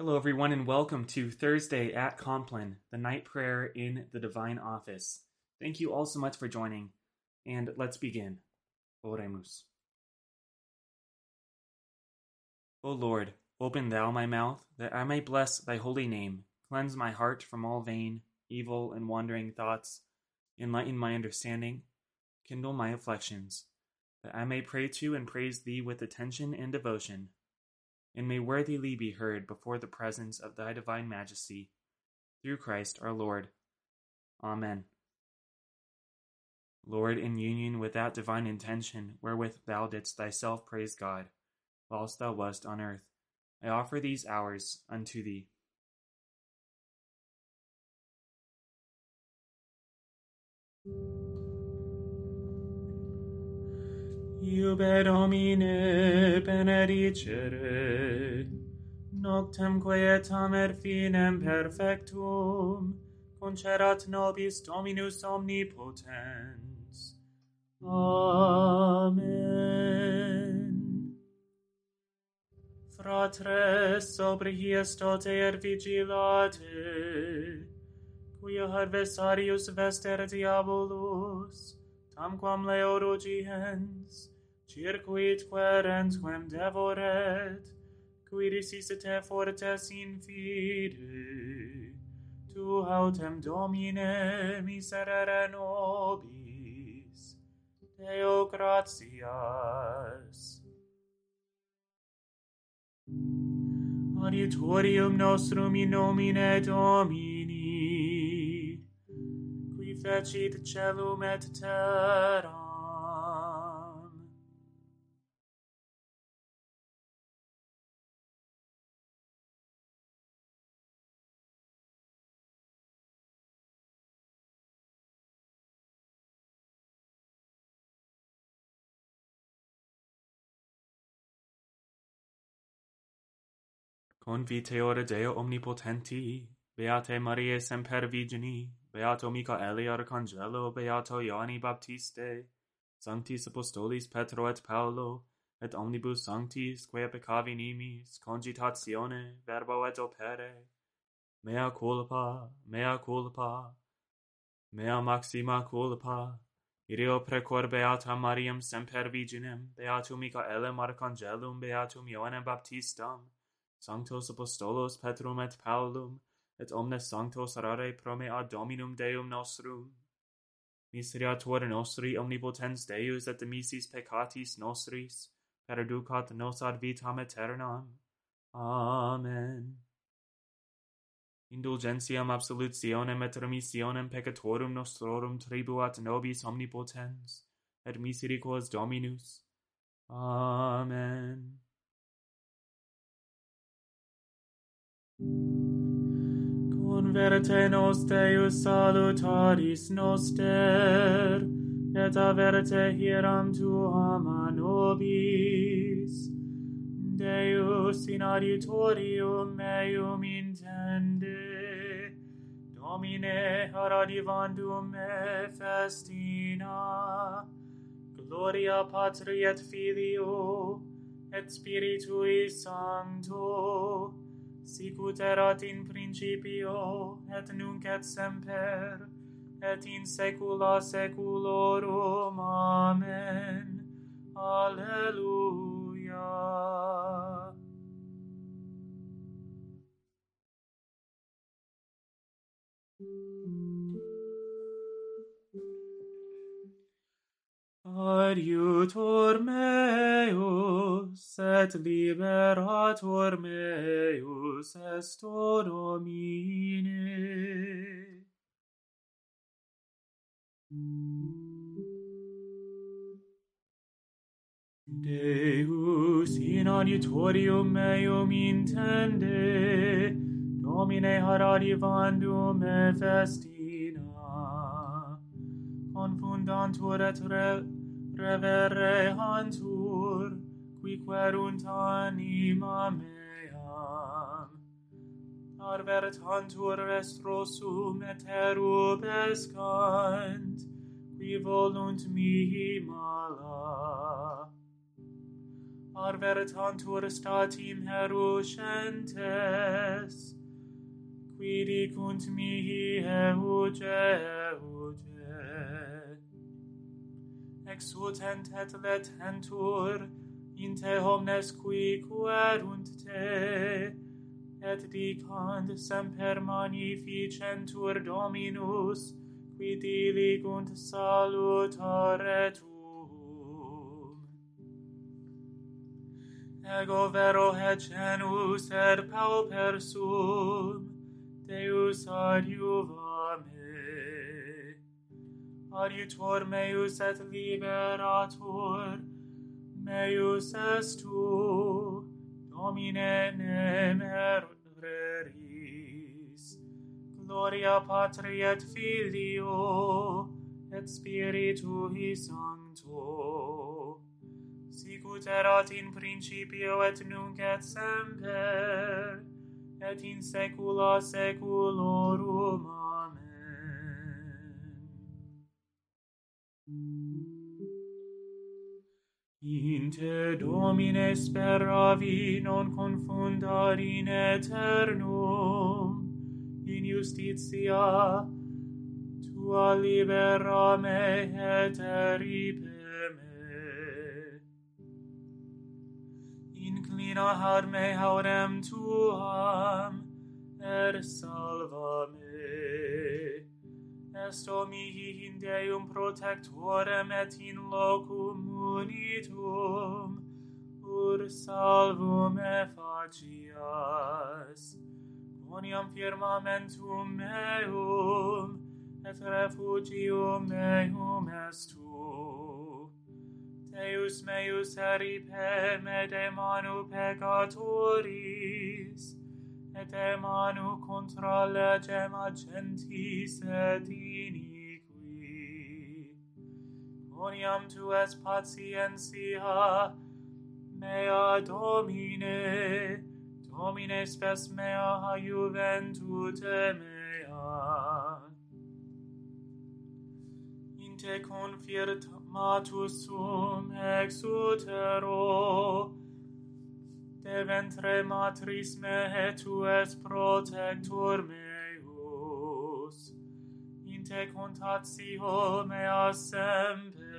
Hello, everyone, and welcome to Thursday at Compline, the night prayer in the Divine Office. Thank you all so much for joining, and let's begin. Oremus. O Lord, open thou my mouth, that I may bless thy holy name. Cleanse my heart from all vain, evil, and wandering thoughts. Enlighten my understanding. Kindle my afflictions, that I may pray to and praise thee with attention and devotion and may worthily be heard before the presence of thy divine majesty, through Christ our Lord. Amen. Lord, in union with that divine intention wherewith thou didst thyself praise God, whilst thou wast on earth, I offer these hours unto thee. Iube Domine benedicere, noctem quietam et finem perfectum, concerat nobis Dominus omnipotens. Amen. Fratres, sobriestote et vigilate, quia adversarius vester diabolus, tamquam leo rugiens, circuit querens quem devoret, qui resistete fortes in fide, tu autem domine miserere nobis, Deo gratias. Adiutorium nostrum in nomine Domini, qui fecit celum et terram, Conviteore Deo omnipotenti, Beate Mariae semper Virgini, Beato Michaeli Arcangelo, Beato Ioanni Baptiste, Sanctis Apostolis Petro et Paolo, et omnibus sanctis, quae peccavi nimis, congitatione, verbo et opere, mea culpa, mea culpa, mea maxima culpa, Ideo precor Beata Mariam semper Virginem, Beatum Michaelem Arcangelum, Beatum Ioannem Baptistam, sanctos apostolos Petrum et Paulum, et omnes sanctos rare ad Dominum Deum nostrum. Miseriatur nostri omnipotens Deus et demissis peccatis nostris, perducat nos ad vitam aeternam. Amen. Indulgentiam absolutionem et remissionem peccatorum nostrorum tribuat nobis omnipotens, et misericors Dominus. Amen. Converte nos Deus salutaris noster, et averte hieram tuam a nobis. Deus in auditorium meum intende, Domine haradivandum me festina, Gloria Patri et Filio, et Spiritui Sancto, sicut erat in principio, et nunc et semper, et in saecula saeculorum. Amen. Alleluia. Adiutor meus, et liberator meus est o Domine. Deus in auditorium meum intende, Domine haradivandum me festina, confundantur et revere antur, qui querunt anima meam. Arvertantur restro estrosum et erubescant, qui volunt mihi mala. Arvertantur statim heruscentes, qui dicunt mihi euges, exultent et letentur in te homnes qui querunt te et dicant semper magnificentur dominus qui diligunt salutare tuum. Ego vero et genus er et pauper sum deus adiuvat adiutor meus et liberator, meus est tu, Domine nem ereris. Gloria Patri et Filio, et Spiritui Sancto, sicut erat in principio et nunc et semper, et in saecula saeculorum. Amen In te Domine speravi, non confundar in eternum In justitia tua libera me et eripe me. Inclina ad me haurem tuam, et salva me. Est mihi in Deum protectorem et in locum unitum ur salvum me facias uniam firmamentum meum et refugium meum est tu Deus meus eripe me de manu peccatoris et de manu contra legem agentis et inis Gloriam tu es patientia mea Domine, Domine spes mea juventute mea. In te confirmatus sum exutero, de ventre matris me tu es protector meus. In te contatio mea semper,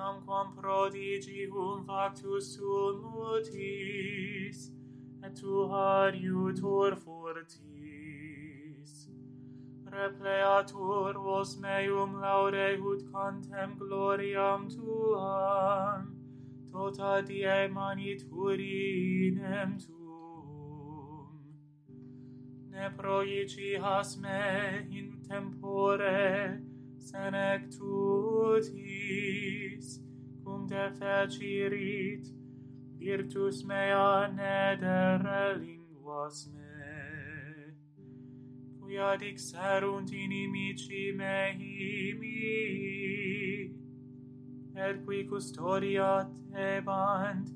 namquam prodigium factus sum mutis, et tu adiutor fortis. Repleatur vos meum laude ut contem gloriam tuam, tota die maniturinem tuum. Ne proici me in tempore, senectutis mea fecirit, virtus mea nedere linguas me, quia dixerunt inimici mei mi, et qui custodiat ebant,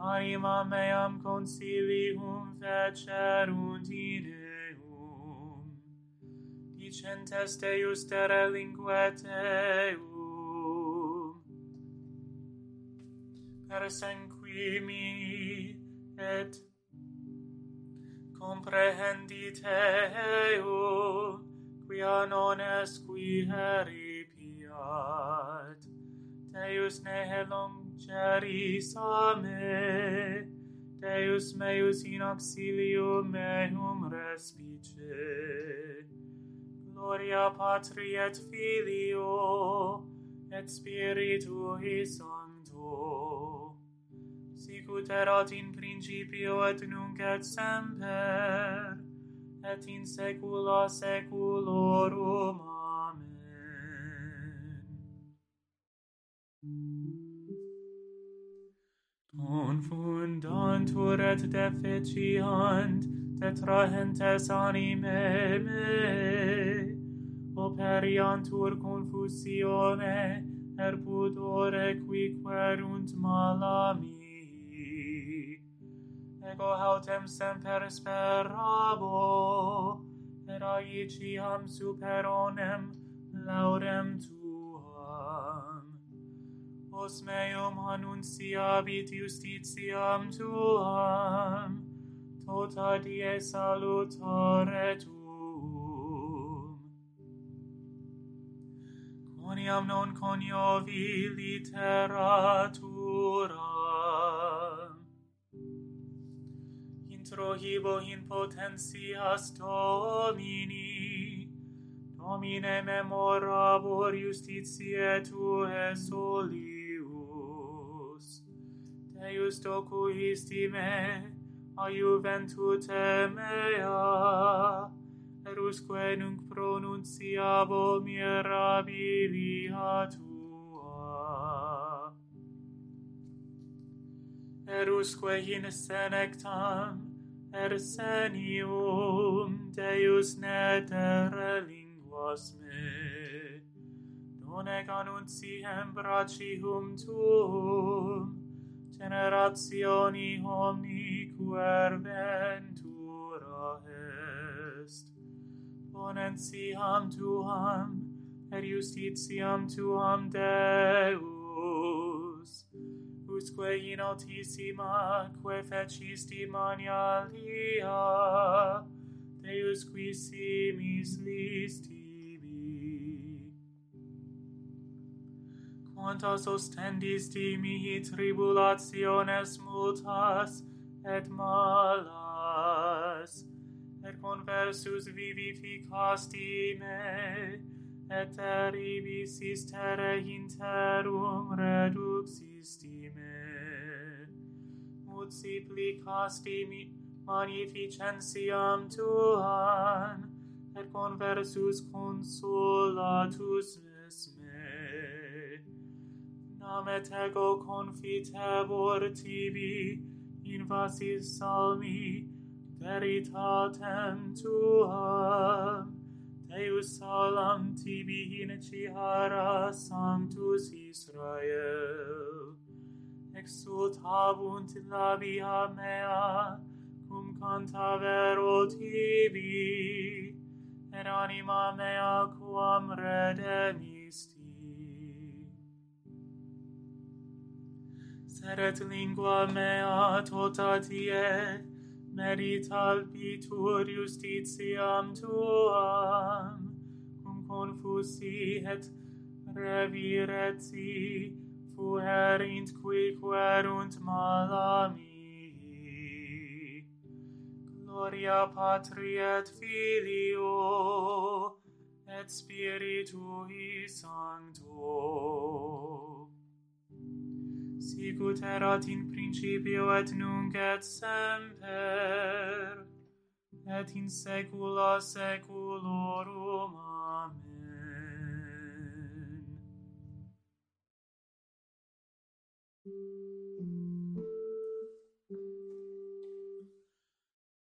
anima meam consilium fecerunt in eum, Dicentes Deus tere terre linguet eum, persequimi et comprehendite eum quia non est qui heripiat. Deus ne longeris a me Deus meus in auxilio meum respice Gloria Patri et Filio et Spiritui Sancto sicut erat in principio et nunc et semper et in saecula saeculorum amen. Confundantur et deficiant tetrahentes anime me operiantur confusione erpudore qui querunt malami ego autem semper sperabo et aiciam superonem laurem tuam. Os meum annunciabit justitiam tuam tota die salutare tuum. Coniam non coniovi literatura rohibo in potentias Domini. Domine memorabor justitiae tuae solius. Deus docuisti me, a juventute mea, erusque nunc pronunciabo mirabilia Tua. Erusque in senectam, ersenium Deus netere linguas me, donec annunciem bracium tuum, generationi omni quer ventura est. Ponentiam tuam, et justitiam tuam Deus, usque in altissima quae fecisti mania lia, Deus qui simis listimi. Quanta sostendisti mihi tribulationes multas et malas, et conversus vivificasti me, et eribis istere interum reduxisti ut supplicasti mi magnificentiam tuam, et conversus consolatus vis me. Nam et ego confitebor tibi, in vasis salmi, veritatem tuam, Deus salam tibi in cihara sanctus Israel exultabunt in labia mea, cum cantavero tibi, et anima mea quam redemisti. Seret lingua mea tota tie, meditabitur justitiam tuam, cum confusi et revireti, fuerint qui querunt mala mihi. Gloria Patri et Filio et Spiritui Sancto. Sicut erat in principio et nunc et semper, et in saecula saeculorum. Amen.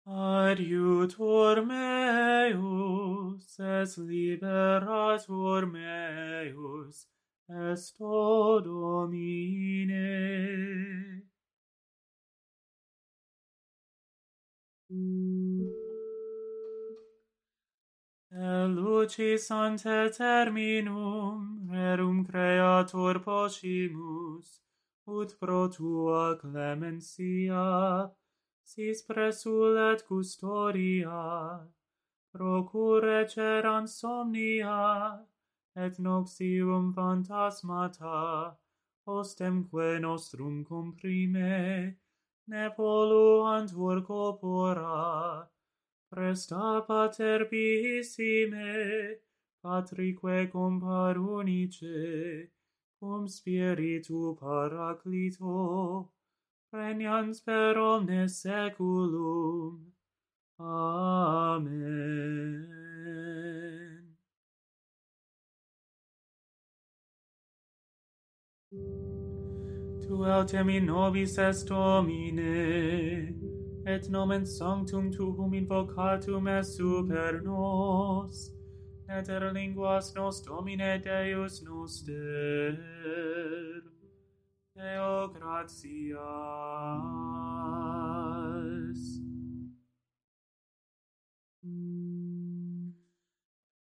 Adiutor meus, es liberator meus, est o Domine. E lucis ante terminum, rerum creator pocimus, ut pro tua clemencia, sis presulet custodia, procure ceran somnia, et noxium phantasmata, ostemque nostrum comprime, ne poluantur corpora, presta pater piissime, patrique compar unice, cum spiritu paraclito, regnans per omnes seculum. Amen. Tu autem in nobis est Domine, et nomen sanctum tuum invocatum est super nos, et er linguas nos Domine Deus nos der. Deo gratias.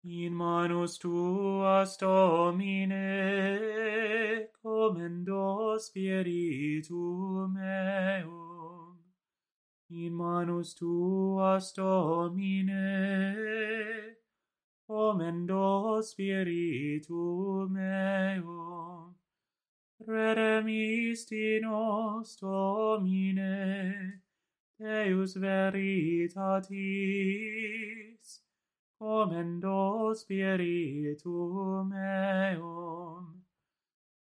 In manus tuas, Domine, commendo spiritum meum. In manus tuas, Domine, omendo spiritu meum, redemisti nos Domine, Deus veritatis, omendo spiritu meum,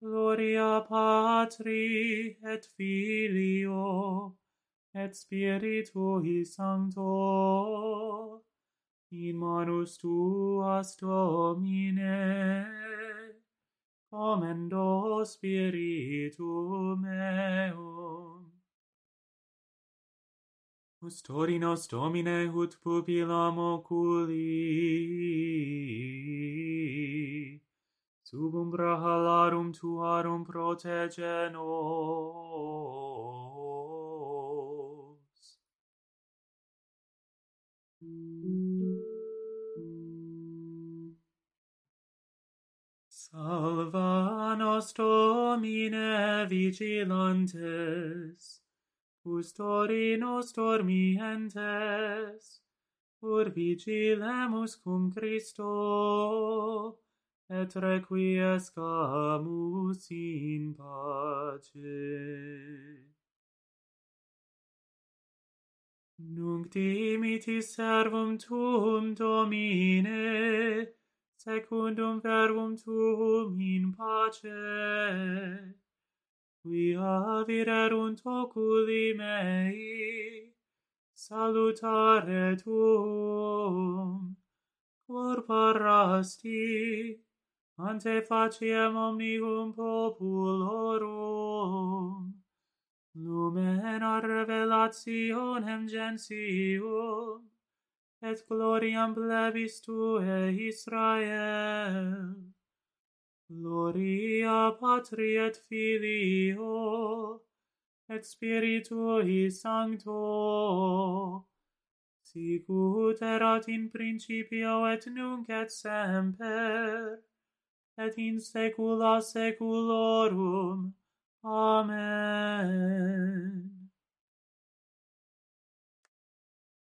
gloria Patri et Filio, et Spiritui Sancto, in manus tuas domine. Commendo spiritum meum. Custodi nos Domine ut pupillam oculi, sub umbra halarum tuarum protege nos. vigilantes, custodi nos dormientes, ur vigilemus cum Christo, et requiescamus in pace. Nunc dimitis servum tuum, Domine, secundum verbum tuum in pace, quia avirerunt oculi mei, salutare tuum, cor parasti, ante faciem omnium populorum, lumen a revelationem gentium, et gloriam plebis tue Israel. Gloria Patri et Filio et Spiritui Sancto sicut erat in principio et nunc et semper et in saecula saeculorum. Amen.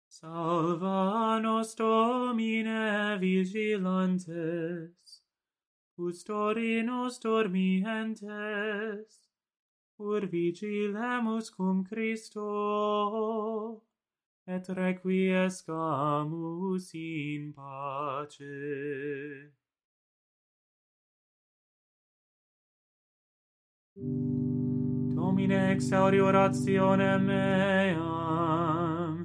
Salva nos Domine vigilantes Custodinos dormientes, ur vigilemus cum Christo, et requiescamus in pace. Domine exaudi orationem meam,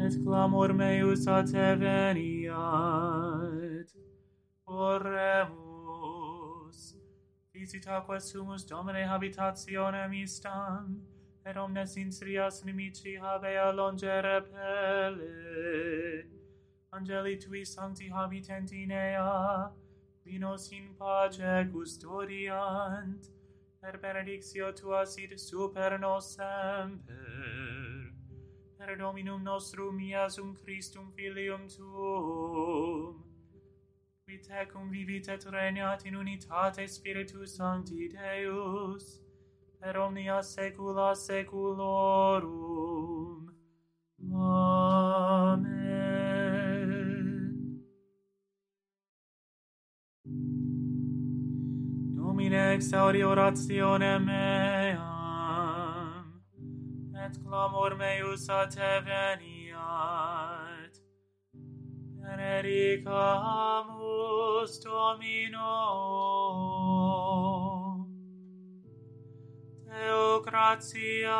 et clamor meus a te veniat, oremus visita quas sumus domine habitationem istam, et omnes inserias nimici habea longe pelle. Angeli tui sancti habitent in ea, vinos in pace custodiant, per benedictio tua sit super nos semper. Per Dominum nostrum Iesum Christum Filium tuum, vivit et convivit et regnat in unitate Spiritus Sancti Deus, per omnia saecula saeculorum. Amen. Domine exaudi orationem meam, et clamor meus a te veni, benedicamus Domino. Deo gratias.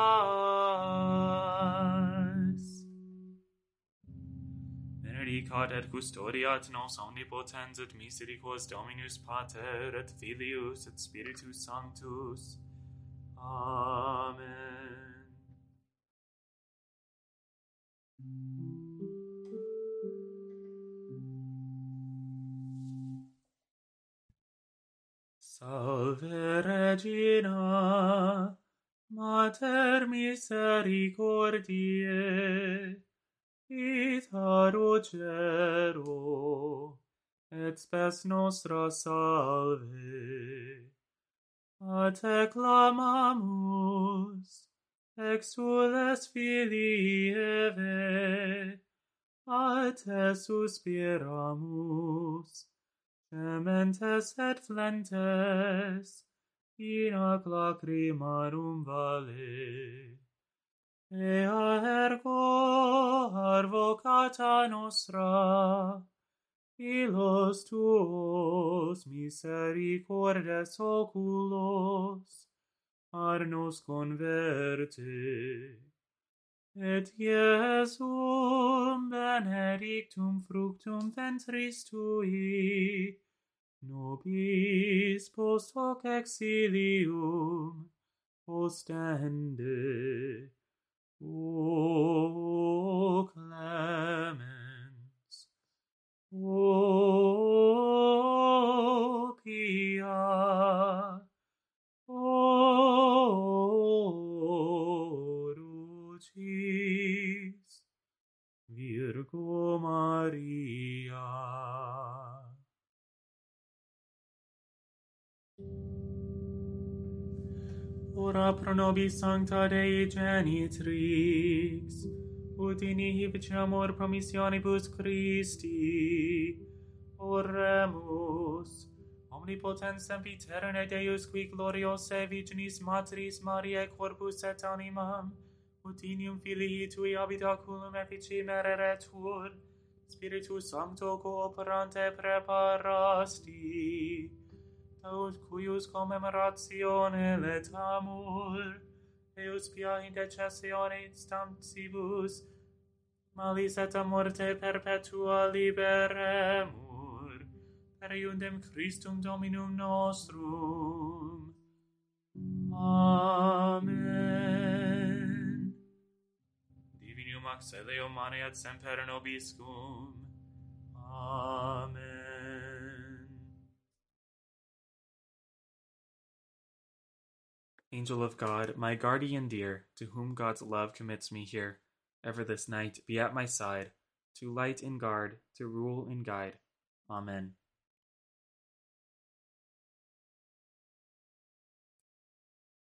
Benedicat et custodiat nos omnipotens et misericors Dominus Pater et Filius et Spiritus Sanctus. Amen. Salve Regina, Mater misericordiae, Vita rogero, et spes nostra salve. A te clamamus, exules filii Eve, a te suspiramus, Gementes et flentes, in ac lacrimarum vale. Ea ergo arvocata nostra, ilos tuos misericordes oculos, ar nos converte. Et Iesum benedictum fructum ventris tui, nobis post hoc exilium ostende. O clemens, O nobis sancta Dei genitrix, ut in ihi amor promissionibus Christi, oremus, omnipotens sempiterne Deus, qui gloriose Virginis Matris Mariae corpus et animam, ut inium filii tui habitaculum effici mereretur, Spiritus Sancto cooperante preparasti, aut cuius commemoratione letamur, Deus pia indecessione instantibus, malis et a morte perpetua liberemur, per iundem Christum Dominum nostrum. Amen. Divinum axeleum mane et semper nobiscum. Amen. Angel of God, my guardian dear, to whom God's love commits me here, ever this night be at my side, to light and guard, to rule and guide. Amen.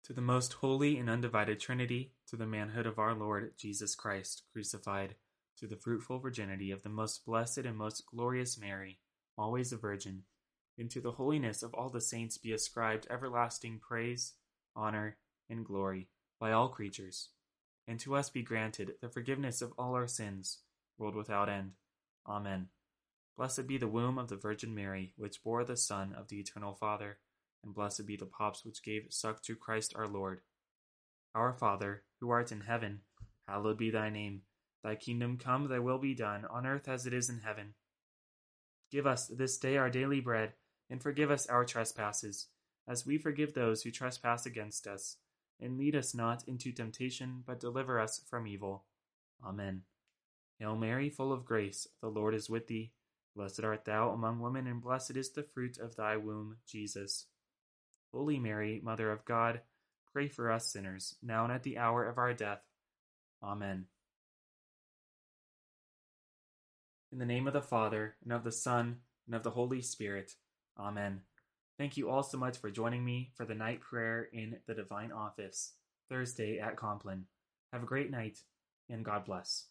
To the most holy and undivided Trinity, to the manhood of our Lord Jesus Christ, crucified, to the fruitful virginity of the most blessed and most glorious Mary, always a virgin, and to the holiness of all the saints be ascribed everlasting praise, honor, and glory by all creatures, and to us be granted the forgiveness of all our sins, world without end. Amen. Blessed be the womb of the Virgin Mary, which bore the Son of the Eternal Father, and blessed be the paps which gave suck to Christ our Lord. Our Father, who art in heaven, hallowed be thy name. Thy kingdom come, thy will be done, on earth as it is in heaven. Give us this day our daily bread, and forgive us our trespasses as we forgive those who trespass against us. And lead us not into temptation, but deliver us from evil. Amen. Hail Mary, full of grace, the Lord is with thee. Blessed art thou among women, and blessed is the fruit of thy womb, Jesus. Holy Mary, Mother of God, pray for us sinners, now and at the hour of our death. Amen. In the name of the Father, and of the Son, and of the Holy Spirit. Amen. Thank you all so much for joining me for the night prayer in the Divine Office, Thursday at Compline. Have a great night, and God bless.